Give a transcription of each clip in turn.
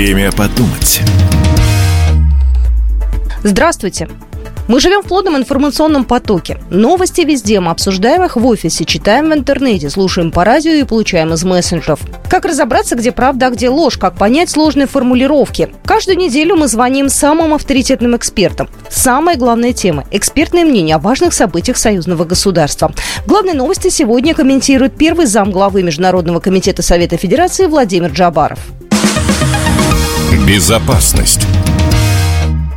Время подумать. Здравствуйте. Мы живем в плотном информационном потоке. Новости везде, мы обсуждаем их в офисе, читаем в интернете, слушаем по радио и получаем из мессенджеров. Как разобраться, где правда, а где ложь, как понять сложные формулировки. Каждую неделю мы звоним самым авторитетным экспертам. Самая главная тема – экспертное мнение о важных событиях союзного государства. Главные новости сегодня комментирует первый зам главы Международного комитета Совета Федерации Владимир Джабаров. Безопасность.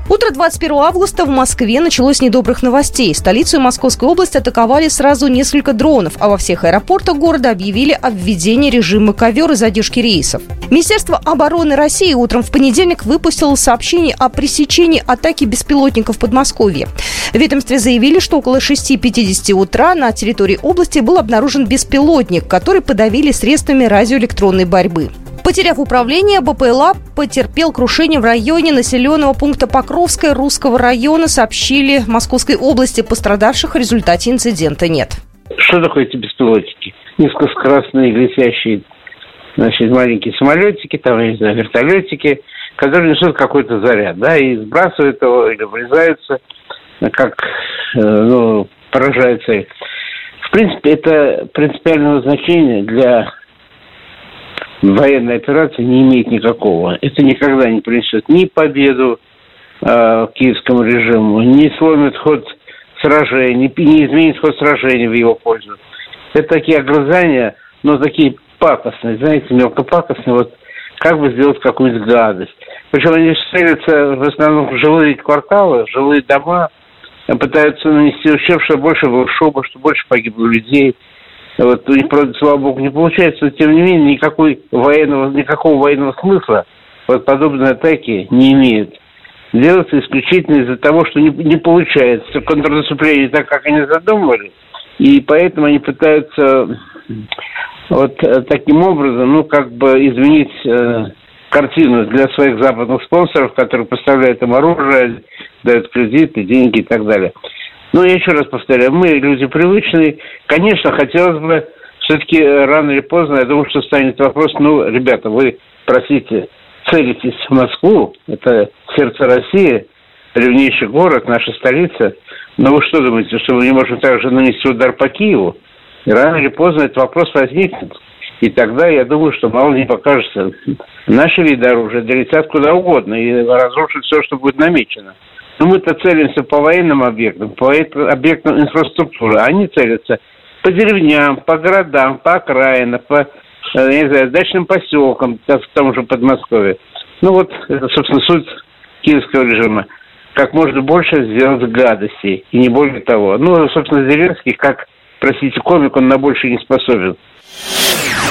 Утро 21 августа в Москве началось недобрых новостей. Столицу и Московскую область атаковали сразу несколько дронов, а во всех аэропортах города объявили о введении режима ковер и задержки рейсов. Министерство обороны России утром в понедельник выпустило сообщение о пресечении атаки беспилотников в Подмосковье. В ведомстве заявили, что около 6.50 утра на территории области был обнаружен беспилотник, который подавили средствами радиоэлектронной борьбы. Потеряв управление, БПЛА потерпел крушение в районе населенного пункта Покровская Русского района, сообщили Московской области. Пострадавших в результате инцидента нет. Что такое эти беспилотники? Низкоскоростные летящие значит, маленькие самолетики, там, я не знаю, вертолетики, которые несут какой-то заряд, да, и сбрасывают его или врезаются, как, э, ну, поражают цель. В принципе, это принципиального значения для военная операция не имеет никакого. Это никогда не принесет ни победу э, киевскому режиму, не сломит ход сражения, не изменит ход сражения в его пользу. Это такие огрызания, но такие пакостные, знаете, мелкопакостные, вот как бы сделать какую-нибудь гадость. Причем они целятся в основном в жилые кварталы, в жилые дома, пытаются нанести ущерб, что больше было шуба, что больше погибло людей – вот, у них, правда, слава богу, не получается, но тем не менее никакой военного, никакого военного смысла вот подобные атаки не имеют. Делается исключительно из-за того, что не, не получается контрнаступление так, как они задумывали, и поэтому они пытаются вот э, таким образом, ну, как бы изменить э, картину для своих западных спонсоров, которые поставляют им оружие, дают кредиты, деньги и так далее. Но я еще раз повторяю, мы люди привычные. Конечно, хотелось бы все-таки э, рано или поздно, я думаю, что станет вопрос, ну, ребята, вы, простите, целитесь в Москву, это сердце России, древнейший город, наша столица, но вы что думаете, что мы не можем также нанести удар по Киеву? И рано или поздно этот вопрос возникнет. И тогда, я думаю, что мало не покажется. Наши виды оружия долетят куда угодно и разрушат все, что будет намечено. Но ну, мы-то целимся по военным объектам, по объектам инфраструктуры. Они целятся по деревням, по городам, по окраинам, по э, не знаю, дачным поселкам, в том же Подмосковье. Ну вот, это, собственно, суть киевского режима. Как можно больше сделать гадостей, и не более того. Ну, собственно, Зеленский, как, простите, комик, он на больше не способен.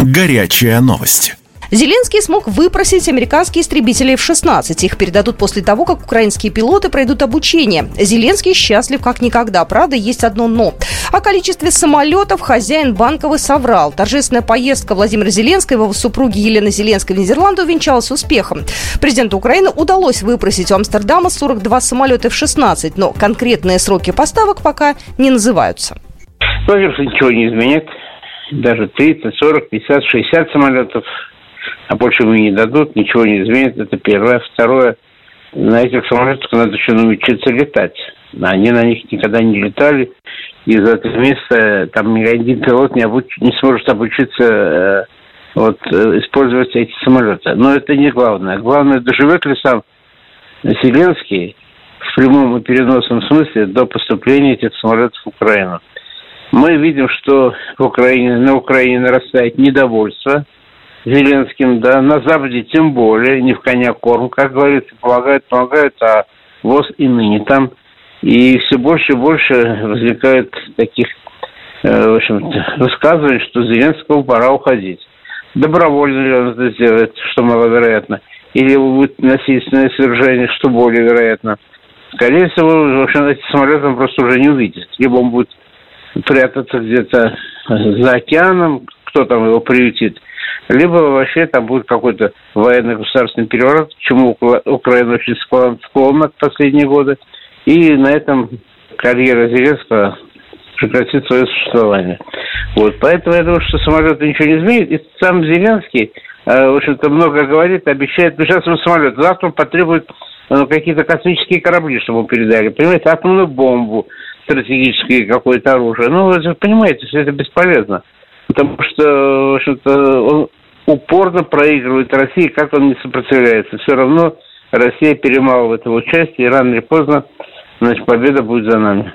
Горячая новость. Зеленский смог выпросить американские истребители F-16. Их передадут после того, как украинские пилоты пройдут обучение. Зеленский счастлив как никогда. Правда, есть одно «но». О количестве самолетов хозяин Банковый соврал. Торжественная поездка Владимира Зеленского его супруги Елены Зеленской в Нидерланды увенчалась успехом. Президенту Украины удалось выпросить у Амстердама 42 самолета F-16, но конкретные сроки поставок пока не называются. Во-первых, ничего не изменит. Даже 30, 40, 50, 60 самолетов а больше ему не дадут, ничего не изменит, это первое. Второе, на этих самолетах надо еще научиться летать. Они на них никогда не летали, и за это место там ни один пилот не, обуч... не сможет обучиться э, вот, э, использовать эти самолеты. Но это не главное. Главное, доживет ли сам Зеленский в прямом и переносном смысле до поступления этих самолетов в Украину. Мы видим, что в Украине, на Украине нарастает недовольство – Зеленским, да, на Западе тем более, не в коня корм, как говорится, помогают, помогают, а ВОЗ и ныне там. И все больше и больше возникает таких, э, в общем высказываний, что Зеленскому пора уходить. Добровольно ли он это сделает, что маловероятно, или будет насильственное свержение, что более вероятно. Скорее всего, в общем, эти самолеты он просто уже не увидит. Либо он будет прятаться где-то за океаном, кто там его приютит – либо вообще там будет какой-то военный государственный переворот, к чему Украина очень склонна в последние годы. И на этом карьера Зеленского прекратит свое существование. Вот, поэтому я думаю, что самолет ничего не изменит. И сам Зеленский, э, в общем-то, много говорит, обещает, ну, сейчас он самолет, завтра он потребует ну, какие-то космические корабли, чтобы ему передали, понимаете, атомную бомбу, стратегическое какое-то оружие. Ну, вы понимаете, все это бесполезно. Потому что, в общем-то, он упорно проигрывает России, как он не сопротивляется. Все равно Россия перемалывает его часть, и рано или поздно, значит, победа будет за нами.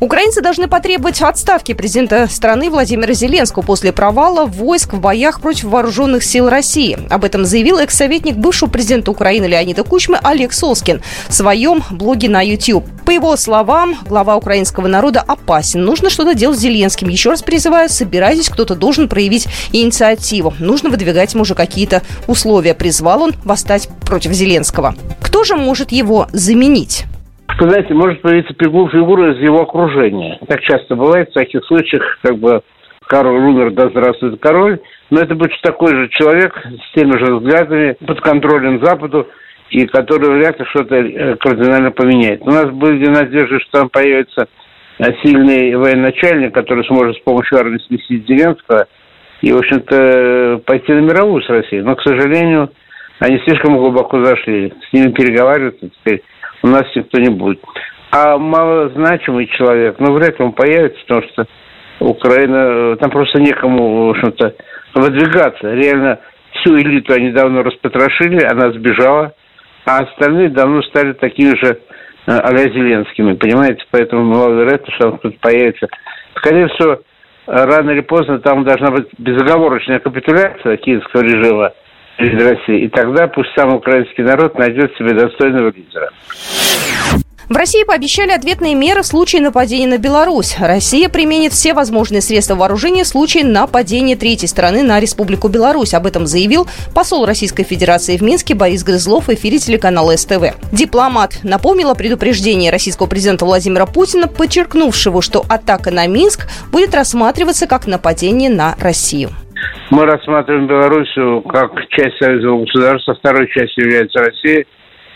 Украинцы должны потребовать отставки президента страны Владимира Зеленского после провала войск в боях против вооруженных сил России. Об этом заявил экс-советник бывшего президента Украины Леонида Кучмы Олег Солскин в своем блоге на YouTube. По его словам, глава украинского народа опасен. Нужно что-то делать с Зеленским. Еще раз призываю, собирайтесь, кто-то должен проявить инициативу. Нужно выдвигать ему уже какие-то условия. Призвал он восстать против Зеленского. Кто же может его заменить? Вы знаете, может появиться фигура из его окружения. Так часто бывает в таких случаях, как бы король умер, да здравствует король. Но это будет такой же человек с теми же взглядами, под контролем Западу, и который вряд ли что-то э, кардинально поменяет. У нас были надежды, что там появится э, сильный военачальник, который сможет с помощью армии сместить Зеленского и, в общем-то, пойти на мировую с Россией. Но, к сожалению, они слишком глубоко зашли. С ними переговариваться теперь у нас никто не будет. А малозначимый человек, ну, вряд ли он появится, потому что Украина, там просто некому, в общем-то, выдвигаться. Реально всю элиту они давно распотрошили, она сбежала, а остальные давно стали такими же а Зеленскими, понимаете? Поэтому маловероятно, что он тут появится. Скорее всего, рано или поздно там должна быть безоговорочная капитуляция киевского режима, перед Россией. И тогда пусть сам украинский народ найдет себе достойного лидера. В России пообещали ответные меры в случае нападения на Беларусь. Россия применит все возможные средства вооружения в случае нападения третьей страны на Республику Беларусь. Об этом заявил посол Российской Федерации в Минске Борис Грызлов в эфире телеканала СТВ. Дипломат напомнил о предупреждении российского президента Владимира Путина, подчеркнувшего, что атака на Минск будет рассматриваться как нападение на Россию. Мы рассматриваем Белоруссию как часть союзного государства, второй частью является Россия.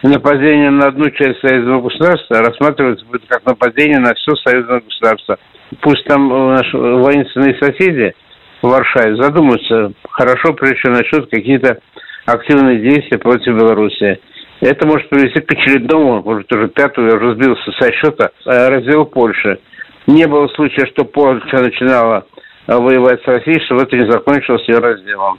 И нападение на одну часть союзного государства рассматривается будет как нападение на все союзное государство. Пусть там наши воинственные соседи в Варшаве задумаются хорошо, прежде чем начнут какие-то активные действия против Беларуси. Это может привести к очередному, может, уже пятую, я уже сбился со счета, э, раздел Польши. Не было случая, что Польша начинала воевать с Россией, чтобы это не закончилось ее разделом.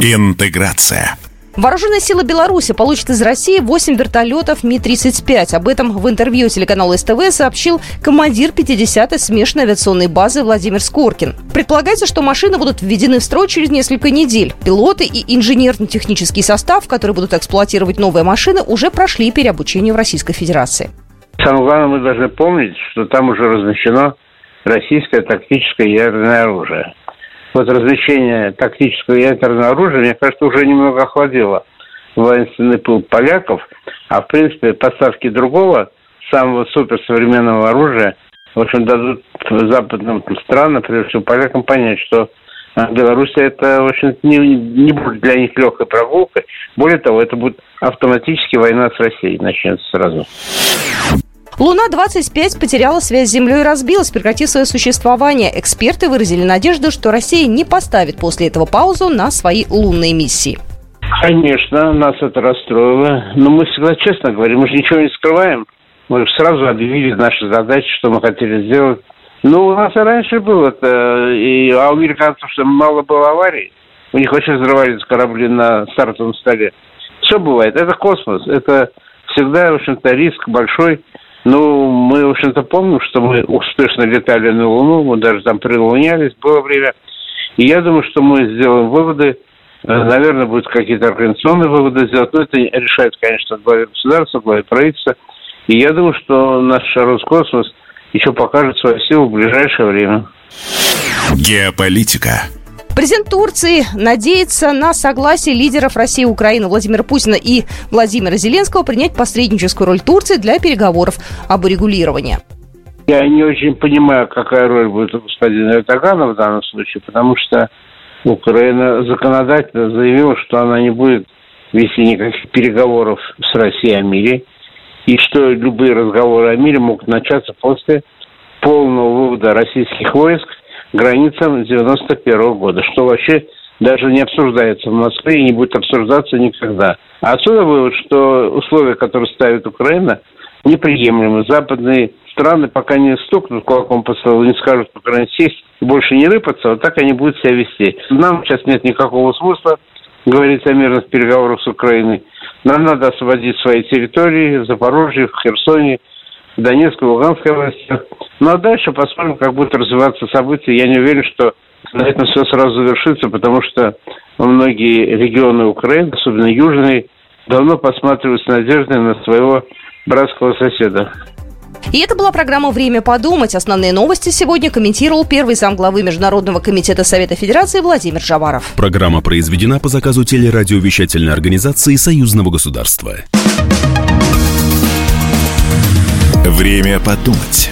Интеграция. Вооруженные силы Беларуси получат из России 8 вертолетов Ми-35. Об этом в интервью телеканалу СТВ сообщил командир 50-й смешанной авиационной базы Владимир Скоркин. Предполагается, что машины будут введены в строй через несколько недель. Пилоты и инженерно-технический состав, которые будут эксплуатировать новые машины, уже прошли переобучение в Российской Федерации. Самое главное, мы должны помнить, что там уже размещено российское тактическое ядерное оружие. Вот размещение тактического ядерного оружия, мне кажется, уже немного охладило воинственный пыл поляков, а в принципе поставки другого, самого суперсовременного оружия, в общем, дадут западным странам, прежде всего полякам, понять, что Беларусь это, в общем не, не будет для них легкой прогулкой. Более того, это будет автоматически война с Россией начнется сразу. Луна-25 потеряла связь с Землей и разбилась, прекратив свое существование. Эксперты выразили надежду, что Россия не поставит после этого паузу на свои лунные миссии. Конечно, нас это расстроило. Но мы всегда честно говорим, мы же ничего не скрываем. Мы сразу объявили наши задачи, что мы хотели сделать. Ну, у нас и раньше было это, и, а у американцев что мало было аварий. У них вообще взрывались корабли на стартовом столе. Все бывает. Это космос. Это всегда, в общем-то, риск большой. Ну, мы, в общем-то, помним, что мы успешно летали на Луну, мы даже там прилунялись, было время. И я думаю, что мы сделаем выводы, э, наверное, будут какие-то организационные выводы сделать, но это решает, конечно, главе государства, главе правительства. И я думаю, что наш Роскосмос еще покажет свою силу в ближайшее время. Геополитика. Президент Турции надеется на согласие лидеров России и Украины Владимира Путина и Владимира Зеленского принять посредническую роль Турции для переговоров об урегулировании. Я не очень понимаю, какая роль будет у господина Эрдогана в данном случае, потому что Украина законодательно заявила, что она не будет вести никаких переговоров с Россией о мире, и что любые разговоры о мире могут начаться после полного вывода российских войск границам 91 года, что вообще даже не обсуждается в Москве и не будет обсуждаться никогда. А отсюда вывод, что условия, которые ставит Украина, неприемлемы. Западные страны пока не стукнут кулаком по столу, не скажут, по крайней сесть больше не рыпаться, вот так они будут себя вести. Нам сейчас нет никакого смысла говорить о мирных переговорах с Украиной. Нам надо освободить свои территории в Запорожье, в Херсоне, Донецкой, Луганской областях. Ну а дальше посмотрим, как будут развиваться события. Я не уверен, что на этом все сразу завершится, потому что многие регионы Украины, особенно южные, давно посматривают с надеждой на своего братского соседа. И это была программа «Время подумать». Основные новости сегодня комментировал первый замглавы Международного комитета Совета Федерации Владимир Жаваров. Программа произведена по заказу телерадиовещательной организации Союзного государства. Время подумать.